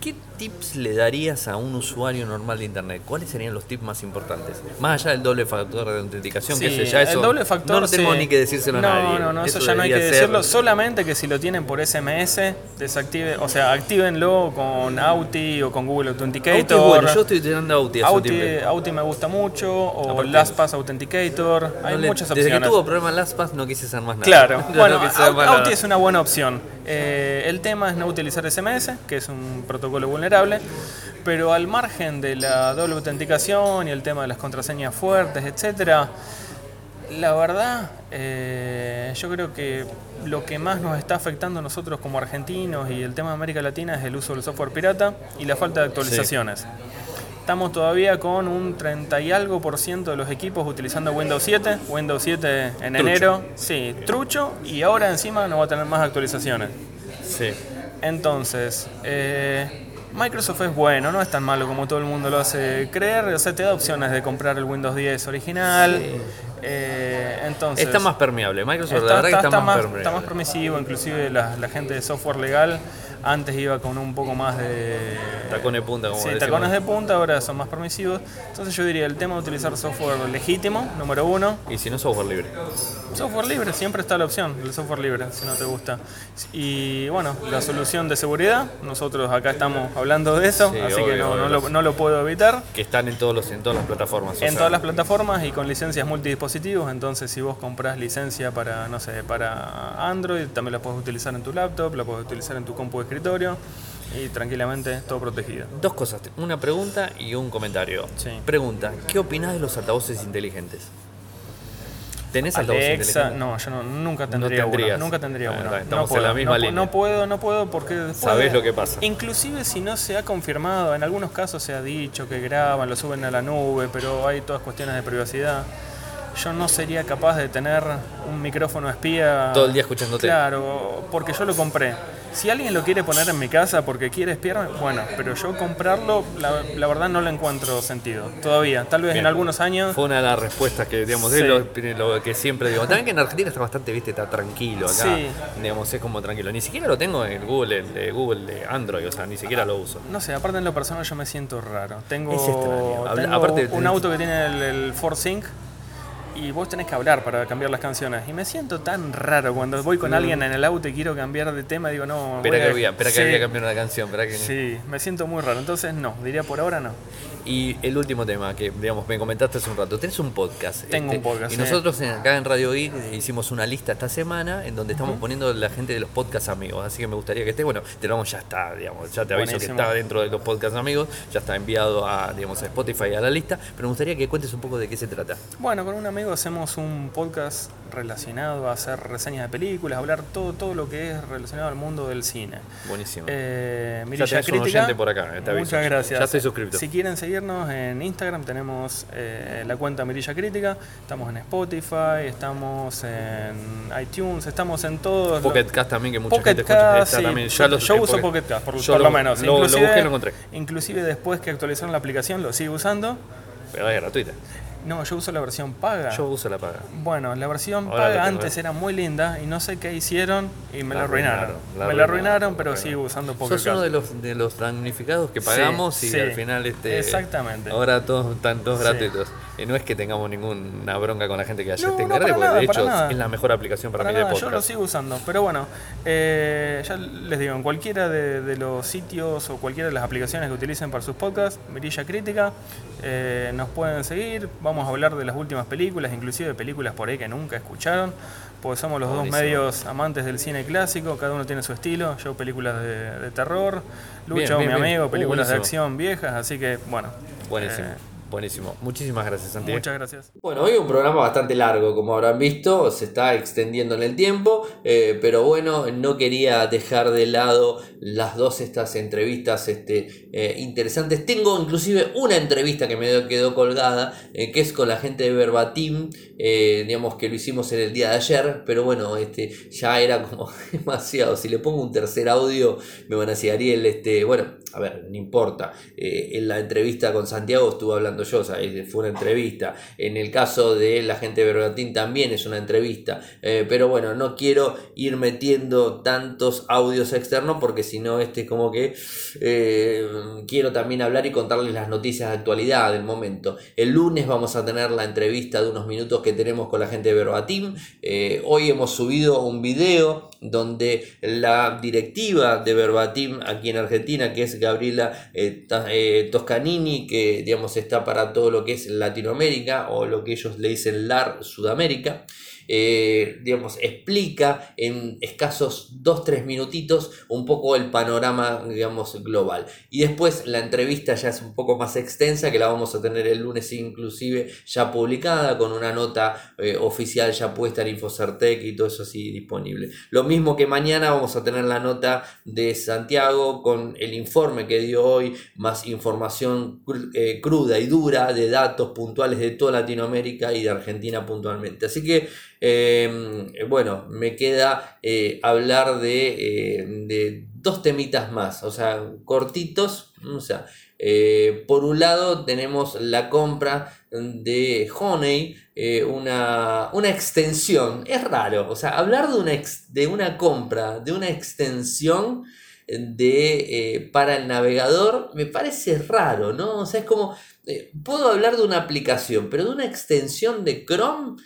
¿Qué tips le darías a un usuario normal de internet? ¿Cuáles serían los tips más importantes? Más allá del doble factor de autenticación, que Sí, ese ya eso el doble factor no tenemos sí. ni que decírselo no, a nadie. No, no, eso, Eso ya no hay que ser- decirlo. Solamente que si lo tienen por SMS, desactive, o sea, actívenlo con Auti o con Google Authenticator. Auti bueno, yo estoy utilizando Auti Auti, me gusta mucho, o Aparte- LastPass Authenticator. Hay le- muchas Desde opciones. que tuvo problemas LastPass no quise hacer más nada. Claro, No bueno, Auti es una buena opción. Eh, el tema es no utilizar SMS, que es un protocolo vulnerable, pero al margen de la doble autenticación y el tema de las contraseñas fuertes, etcétera, la verdad, eh, yo creo que lo que más nos está afectando a nosotros como argentinos y el tema de América Latina es el uso del software pirata y la falta de actualizaciones. Estamos todavía con un 30 y algo por ciento de los equipos utilizando Windows 7. Windows 7 en Trucho. enero, sí, trucho, y ahora encima no va a tener más actualizaciones. Sí. Entonces, eh, Microsoft es bueno, no es tan malo como todo el mundo lo hace creer. O sea, te da opciones de comprar el Windows 10 original. Eh, entonces, Está más permeable. Microsoft, Está, la verdad está- que está, está más, más, permeable. está más permisivo, inclusive la, la gente de software legal antes iba con un poco más de... Tacones de punta, como Sí, decimos. tacones de punta, ahora son más permisivos. Entonces yo diría el tema de utilizar software legítimo, número uno. Y si no, software libre. Software libre, siempre está la opción del software libre, si no te gusta. Y bueno, la solución de seguridad, nosotros acá estamos hablando de eso, Sí, así que obvio, no, no obvio. lo, no lo puedo evitar. Que están en, todos los, en todas las plataformas. o En sea, todas las plataformas y con licencias multidispositivos, entonces si vos compras licencia para, no sé, para Android, también la puedes utilizar en tu laptop, la puedes utilizar en tu compu de escritorio y tranquilamente todo protegido. Dos cosas, una pregunta y un comentario. Sí. Pregunta, ¿qué opinás de los altavoces inteligentes? ¿Tenés altavoces Alexa, inteligentes? no, yo no- nunca tendría uno, tendrías. nunca tendría Ah, uno. está, No estamos en puedo, la misma no, línea. no puedo, no puedo porque Sabés lo que pasa. Inclusive si no se ha confirmado, en algunos casos se ha dicho que graban, lo suben a la nube, pero hay todas cuestiones de privacidad. Yo no sería capaz de tener un micrófono espía Todo el día escuchándote. Claro, porque yo lo compré. Si alguien lo quiere poner en mi casa porque quiere espiarme, bueno, pero yo comprarlo, la, la verdad no le encuentro sentido. Todavía, tal vez Bien. en algunos años. Fue una de las respuestas que, digamos, Sí. es lo, lo que siempre digo. También que en Argentina está bastante, viste, está tranquilo acá. Sí. Digamos, es como tranquilo. Ni siquiera lo tengo en Google, el de Google de Android, o sea, ni siquiera lo uso. No sé, aparte en lo personal yo me siento raro. Tengo, Es tengo aparte un auto que tiene el, el ForSync y vos tenés que hablar para cambiar las canciones. Y me siento tan raro cuando voy con alguien en el auto y quiero cambiar de tema, digo, no. Espera que voy a, espera que voy a cambiar una canción. Espera que... Sí, me siento muy raro. Entonces no, diría por ahora no. Y el último tema que, digamos, me comentaste hace un rato. Tenés un podcast. este, Tengo un podcast, Y sí. nosotros acá en Radio Geek hicimos una lista esta semana en donde estamos poniendo la gente de los podcast amigos. Así que me gustaría que esté. Bueno, te lo vamos, ya está, digamos. Ya te aviso Buenísimo. que está dentro de los podcast amigos. Ya está enviado a, digamos, a Spotify a la lista. Pero me gustaría que cuentes un poco de qué se trata. Bueno, con un amigo hacemos un podcast relacionado a hacer reseñas de películas, hablar todo, todo lo que es relacionado al mundo del cine. Buenísimo. Eh, Ya tenés un Crítica. oyente por acá, eh, te aviso. Muchas gracias. Ya estoy suscrito. Si quieren seguirnos en Instagram, tenemos eh, la cuenta Mirilla Crítica. Estamos en Spotify, estamos en iTunes, estamos en todos. Pocket los- Cast también, que mucha Pocket gente escucha. Cast, Está sí. también, yo, uso Pocket Cast, por, yo por lo, lo- menos. Lo, lo busqué y lo encontré. inclusive después que actualizaron la aplicación, lo sigo usando. Pero es gratuita. No, yo uso la versión paga. Yo uso la paga. Bueno, la versión Ahora paga antes era muy linda y no sé qué hicieron y me La la arruinaron. arruinaron, la me la arruinaron, pero sigo usando Pocket Sos uno de los, de los damnificados que Sí, pagamos y sí, al final este exactamente. ahora todos están todos Sí. gratuitos. Y no es que tengamos ninguna bronca con la gente que haya No, este no, porque nada, de hecho nada. es la mejor aplicación para, Para mí de nada, yo podcast. lo sigo usando. Pero bueno, eh, ya les digo, en cualquiera de, de los sitios o cualquiera de las aplicaciones que utilicen para sus podcasts, Mirilla Crítica, eh, nos pueden seguir. Vamos a hablar de las últimas películas, inclusive películas por ahí que nunca escucharon. Porque somos los Buenísimo. dos medios amantes del cine clásico, cada uno tiene su estilo. Yo películas de, de terror, Lucho, Bien, bien, mi bien. amigo, Uh, películas de acción viejas, así que bueno. Buenísimo, eh, buenísimo. Muchísimas gracias, Santi. muchas gracias. Bueno, hoy un programa bastante largo, como habrán visto, se está extendiendo en el tiempo, eh, pero bueno, no quería dejar de lado las dos estas entrevistas este, eh, interesantes. Tengo inclusive una entrevista que me quedó colgada, eh, que es con la gente de Verbatim, eh, digamos que lo hicimos en el día de ayer, pero bueno, este, ya era como demasiado. Si le pongo un tercer audio, me van a decir, Ariel, este, bueno, a ver, no importa. Eh, en la entrevista con Santiago estuve hablando yo, o sea, fue una entrevista. En el caso de la gente de Bergatín también es una entrevista. Eh, pero bueno, no quiero ir metiendo tantos audios externos porque si no, este como que eh, quiero también hablar y contarles las noticias de actualidad del momento. El lunes vamos a tener la entrevista de unos minutos que tenemos con la gente de Verbatim. hoy hemos subido un video donde la directiva de Verbatim aquí en Argentina, que es Gabriela eh, eh, Toscanini, que digamos está para todo lo que es Latinoamérica o lo que ellos le dicen LAR Sudamérica. Eh, digamos, explica en escasos 2-3 minutitos un poco el panorama, digamos, global. Y después la entrevista ya es un poco más extensa, que la vamos a tener el lunes inclusive ya publicada, con una nota eh, oficial ya puesta en Infocertec y todo eso así disponible. Lo mismo que mañana vamos a tener la nota de Santiago con el informe que dio hoy, más información eh, cruda y dura de datos puntuales de toda Latinoamérica y de Argentina puntualmente. Así que Em, bueno, me queda eh, hablar eh, de, dos temitas más, o sea, cortitos. O sea, eh, por un lado tenemos la compra de Honey, una, una, extensión. Es raro, o sea, hablar de una, de una compra, de una extensión de, para el navegador me parece raro, ¿no? O sea, es como, puedo hablar de una aplicación, pero de una extensión de Chrome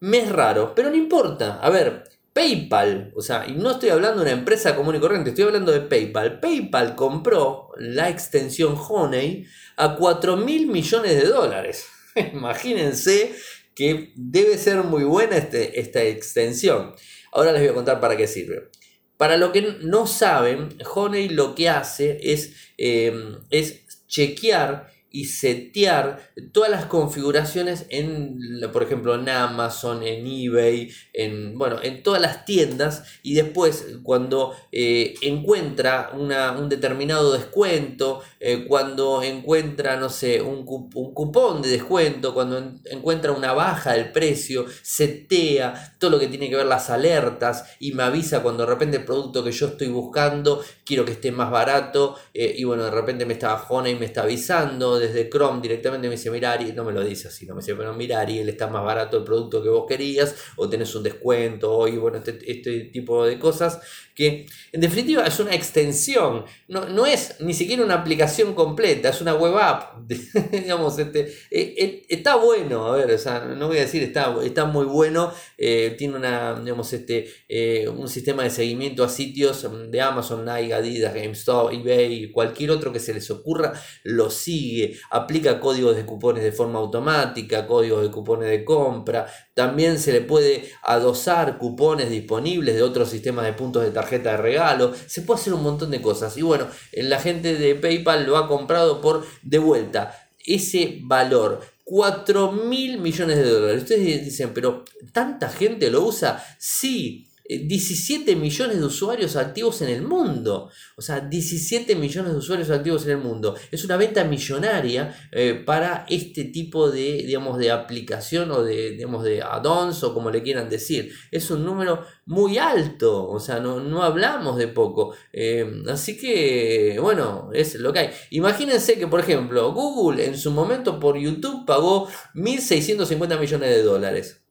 me es raro, pero no importa. A ver, PayPal, o sea, y no estoy hablando de una empresa común y corriente, estoy hablando de PayPal. PayPal compró la extensión Honey a 4 mil millones de dólares. Imagínense que debe ser muy buena este, esta extensión. Ahora les voy a contar para qué sirve. Para lo que no saben, Honey lo que hace es, eh, es chequear y setear todas las configuraciones en, por ejemplo, en Amazon, en eBay, en, bueno, en todas las tiendas y después cuando eh, encuentra un determinado descuento, eh, cuando encuentra, no sé, un, un, cupón de descuento, cuando encuentra una baja del precio, setea todo lo que tiene que ver las alertas y me avisa cuando de repente el producto que yo estoy buscando quiero que esté más barato eh, y bueno, de repente me está bajona y me está avisando desde Chrome directamente me dice, mira Ari, no me lo dice así, no me dice, pero mira Ari, él está más barato el producto que vos querías, o tenés un descuento, y bueno, este, este tipo de cosas, que en definitiva es una extensión, no, no es ni siquiera una aplicación completa, es una web app, digamos, este, e, e, está bueno, a ver, o sea, no voy a decir está, está muy bueno, eh, tiene una, digamos, este, eh, un sistema de seguimiento a sitios de Amazon, Nike, Adidas, GameStop, eBay, cualquier otro que se les ocurra, lo sigue, aplica códigos de cupones de forma automática, códigos de cupones de compra, también se le puede adosar cupones disponibles de otros sistemas de puntos de tarjeta tarjeta de regalo, se puede hacer un montón de cosas. Y bueno, la gente de PayPal lo ha comprado por de vuelta ese valor. 4 mil millones de dólares. Ustedes dicen, pero ¿tanta gente lo usa? Sí, 17 eh, millones de usuarios activos en el mundo. O sea, 17 millones de usuarios activos en el mundo. Es una venta millonaria eh, para este tipo de, digamos, de aplicación o de, digamos, de add-ons o como le quieran decir. Es un número muy alto. O sea, no, hablamos de poco. Eh, así que, bueno, es lo que hay. Imagínense que, por ejemplo, Google en su momento por YouTube pagó 1.650 millones de dólares.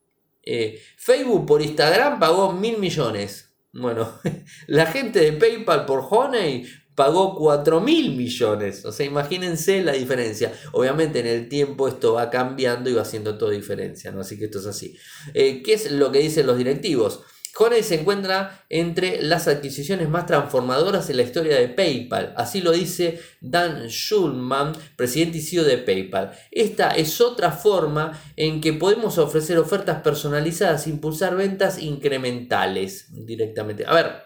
Eh, Facebook por Instagram pagó mil millones. Bueno, la gente de PayPal por Honey pagó 4 mil millones. O sea, imagínense la diferencia. Obviamente en el tiempo esto va cambiando y va haciendo toda diferencia, ¿no? Así que esto es así. Eh, ¿Qué es lo que dicen los directivos? Honey se encuentra entre las adquisiciones más transformadoras en la historia de PayPal. Así lo dice Dan Schulman, presidente y CEO de PayPal. Esta es otra forma en que podemos ofrecer ofertas personalizadas impulsar ventas incrementales directamente. A ver,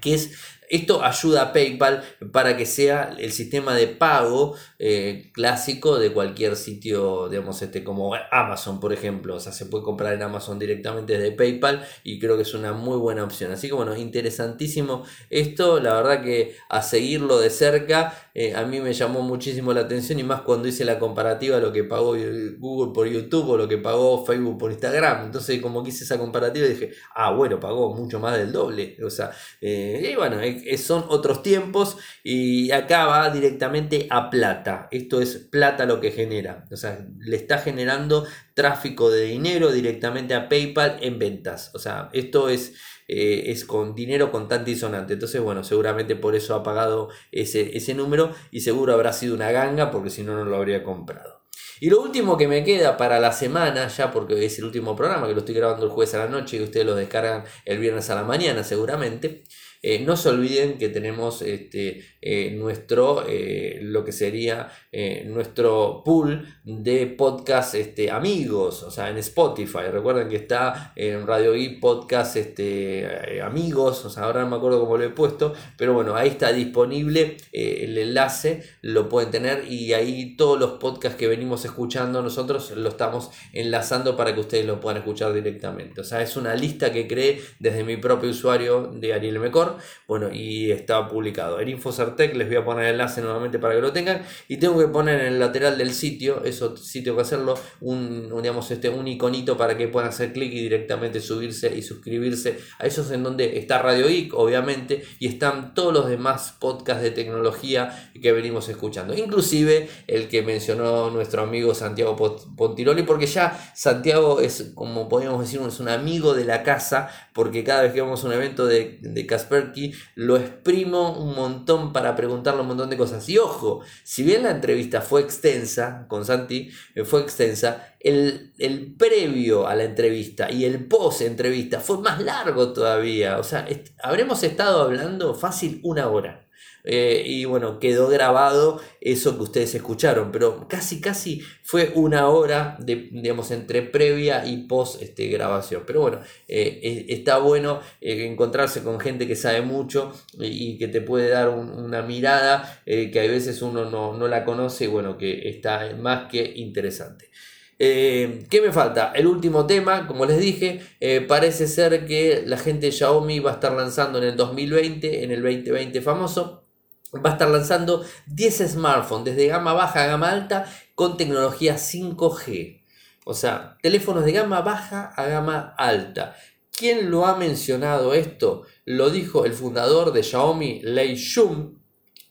¿qué es esto ayuda a PayPal para que sea el sistema de pago eh, clásico de cualquier sitio, digamos, este, como Amazon, por ejemplo. O sea, se puede comprar en Amazon directamente desde PayPal y creo que es una muy buena opción. Así que bueno, interesantísimo esto. La verdad que a seguirlo de cerca, eh, a mí me llamó muchísimo la atención y más cuando hice la comparativa lo que pagó Google por YouTube o lo que pagó Facebook por Instagram. Entonces, como quise esa comparativa, dije, ah, bueno, pagó mucho más del doble. O sea, eh, y bueno, son otros tiempos y acá va directamente a plata. Esto es plata lo que genera. O sea, le está generando tráfico de dinero directamente a PayPal en ventas. O sea, esto es, eh, es con dinero contante y sonante. Entonces, bueno, seguramente por eso ha pagado ese, ese número y seguro habrá sido una ganga porque si no, no lo habría comprado. Y lo último que me queda para la semana, ya porque es el último programa que lo estoy grabando el jueves a la noche y ustedes lo descargan el viernes a la mañana seguramente, eh, no se olviden que tenemos este, eh, nuestro, eh, lo que sería nuestro pool de podcast este, amigos, o sea, en Spotify. Recuerden que está en Radio y Podcast este, Amigos, o sea, ahora no me acuerdo cómo lo he puesto, pero bueno, ahí está disponible el enlace, lo pueden tener y ahí todos los podcasts que venimos escuchando nosotros lo estamos enlazando para que ustedes lo puedan escuchar directamente. O sea, es una lista que creé desde mi propio usuario de Ariel Mecor bueno, y está publicado. En Infocertec les voy a poner el enlace nuevamente para que lo tengan. Y tengo que poner en el lateral del sitio, eso sí tengo que hacerlo, un, digamos, este, un iconito para que puedan hacer clic y directamente subirse y suscribirse a esos en donde está Radio Geek, obviamente, y están todos los demás podcasts de tecnología que venimos escuchando. Inclusive el que mencionó nuestro amigo Santiago Pontiroli, porque ya Santiago es, como podríamos decir, es un amigo de la casa, porque cada vez que vamos a un evento de, de Casper lo exprimo un montón para preguntarle un montón de cosas. Y ojo, si bien la entrevista fue extensa con Santi, eh, fue extensa, el, el previo a la entrevista y el post entrevista fue más largo todavía. O sea, habremos estado hablando fácil una hora. Eh, y bueno, quedó grabado eso que ustedes escucharon, pero casi casi fue una hora de, digamos, entre previa y post este, grabación. Pero bueno, eh, está bueno eh, encontrarse con gente que sabe mucho y, que te puede dar una mirada que a veces uno no, no, la conoce y bueno, que está más que interesante. ¿Qué me falta? El último tema, como les dije, parece ser que la gente de Xiaomi va a estar lanzando en el 2020, en el 2020 famoso, va a estar lanzando 10 smartphones desde gama baja a gama alta con tecnología 5G. O sea, teléfonos de gama baja a gama alta. ¿Quién lo ha mencionado esto? Lo dijo el fundador de Xiaomi, Lei Xun.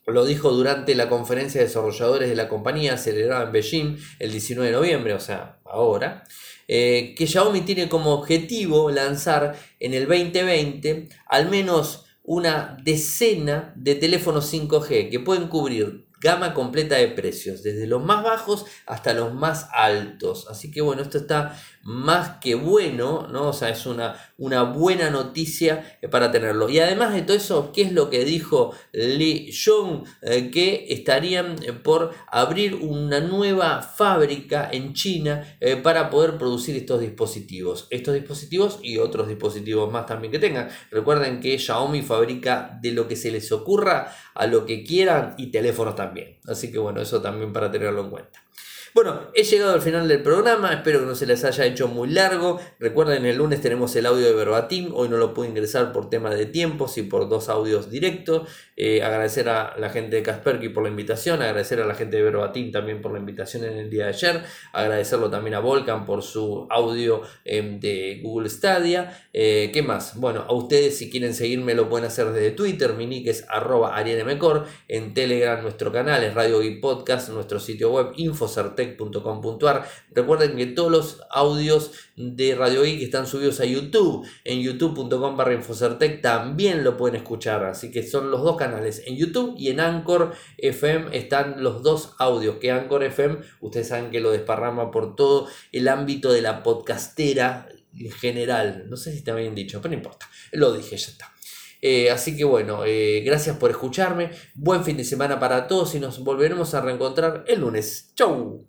Lo dijo durante la conferencia de desarrolladores de la compañía celebrada en Beijing el 19 de noviembre, o sea, ahora. Eh, que Xiaomi tiene como objetivo lanzar en el 2020 al menos una decena de teléfonos 5G que pueden cubrir gama completa de precios, desde los más bajos hasta los más altos. Así que bueno, esto está más que bueno, ¿no? O sea, es una, una buena noticia eh, para tenerlo. Y además de todo eso, ¿qué es lo que dijo Lee Jong? Eh, que estarían eh, por abrir una nueva fábrica en China para poder producir estos dispositivos. Estos dispositivos y otros dispositivos más también que tengan. Recuerden que Xiaomi fabrica de lo que se les ocurra a lo que quieran y teléfonos también. Así que bueno, eso también para tenerlo en cuenta. Bueno, he llegado al final del programa, espero que no se les haya hecho muy largo. Recuerden, el lunes tenemos el audio de Verbatim, hoy no lo pude ingresar por tema de tiempos y por dos audios directos. Eh, agradecer a la gente de Kasperky por la invitación, agradecer a la gente de Verbatim también por la invitación en el día de ayer, agradecerlo también a Volcan por su audio em, de Google Stadia. Eh, ¿Qué más? Bueno, a ustedes si quieren seguirme lo pueden hacer desde Twitter, mi nick es arroba en Telegram nuestro canal es Radio y Podcast, nuestro sitio web Infocerte Recuerden que todos los audios de Radio Geek están subidos a YouTube. En youtube.com barra Infocertec también lo pueden escuchar. Así que son los dos canales. En YouTube y en Anchor FM están los dos audios. Que Anchor FM, ustedes saben que lo desparrama por todo el ámbito de la podcastera en general. No sé si está bien dicho, pero no importa. Lo dije, ya está. Eh, así que bueno, eh, gracias por escucharme. Buen fin de semana para todos y nos volveremos a reencontrar el lunes. ¡Chau!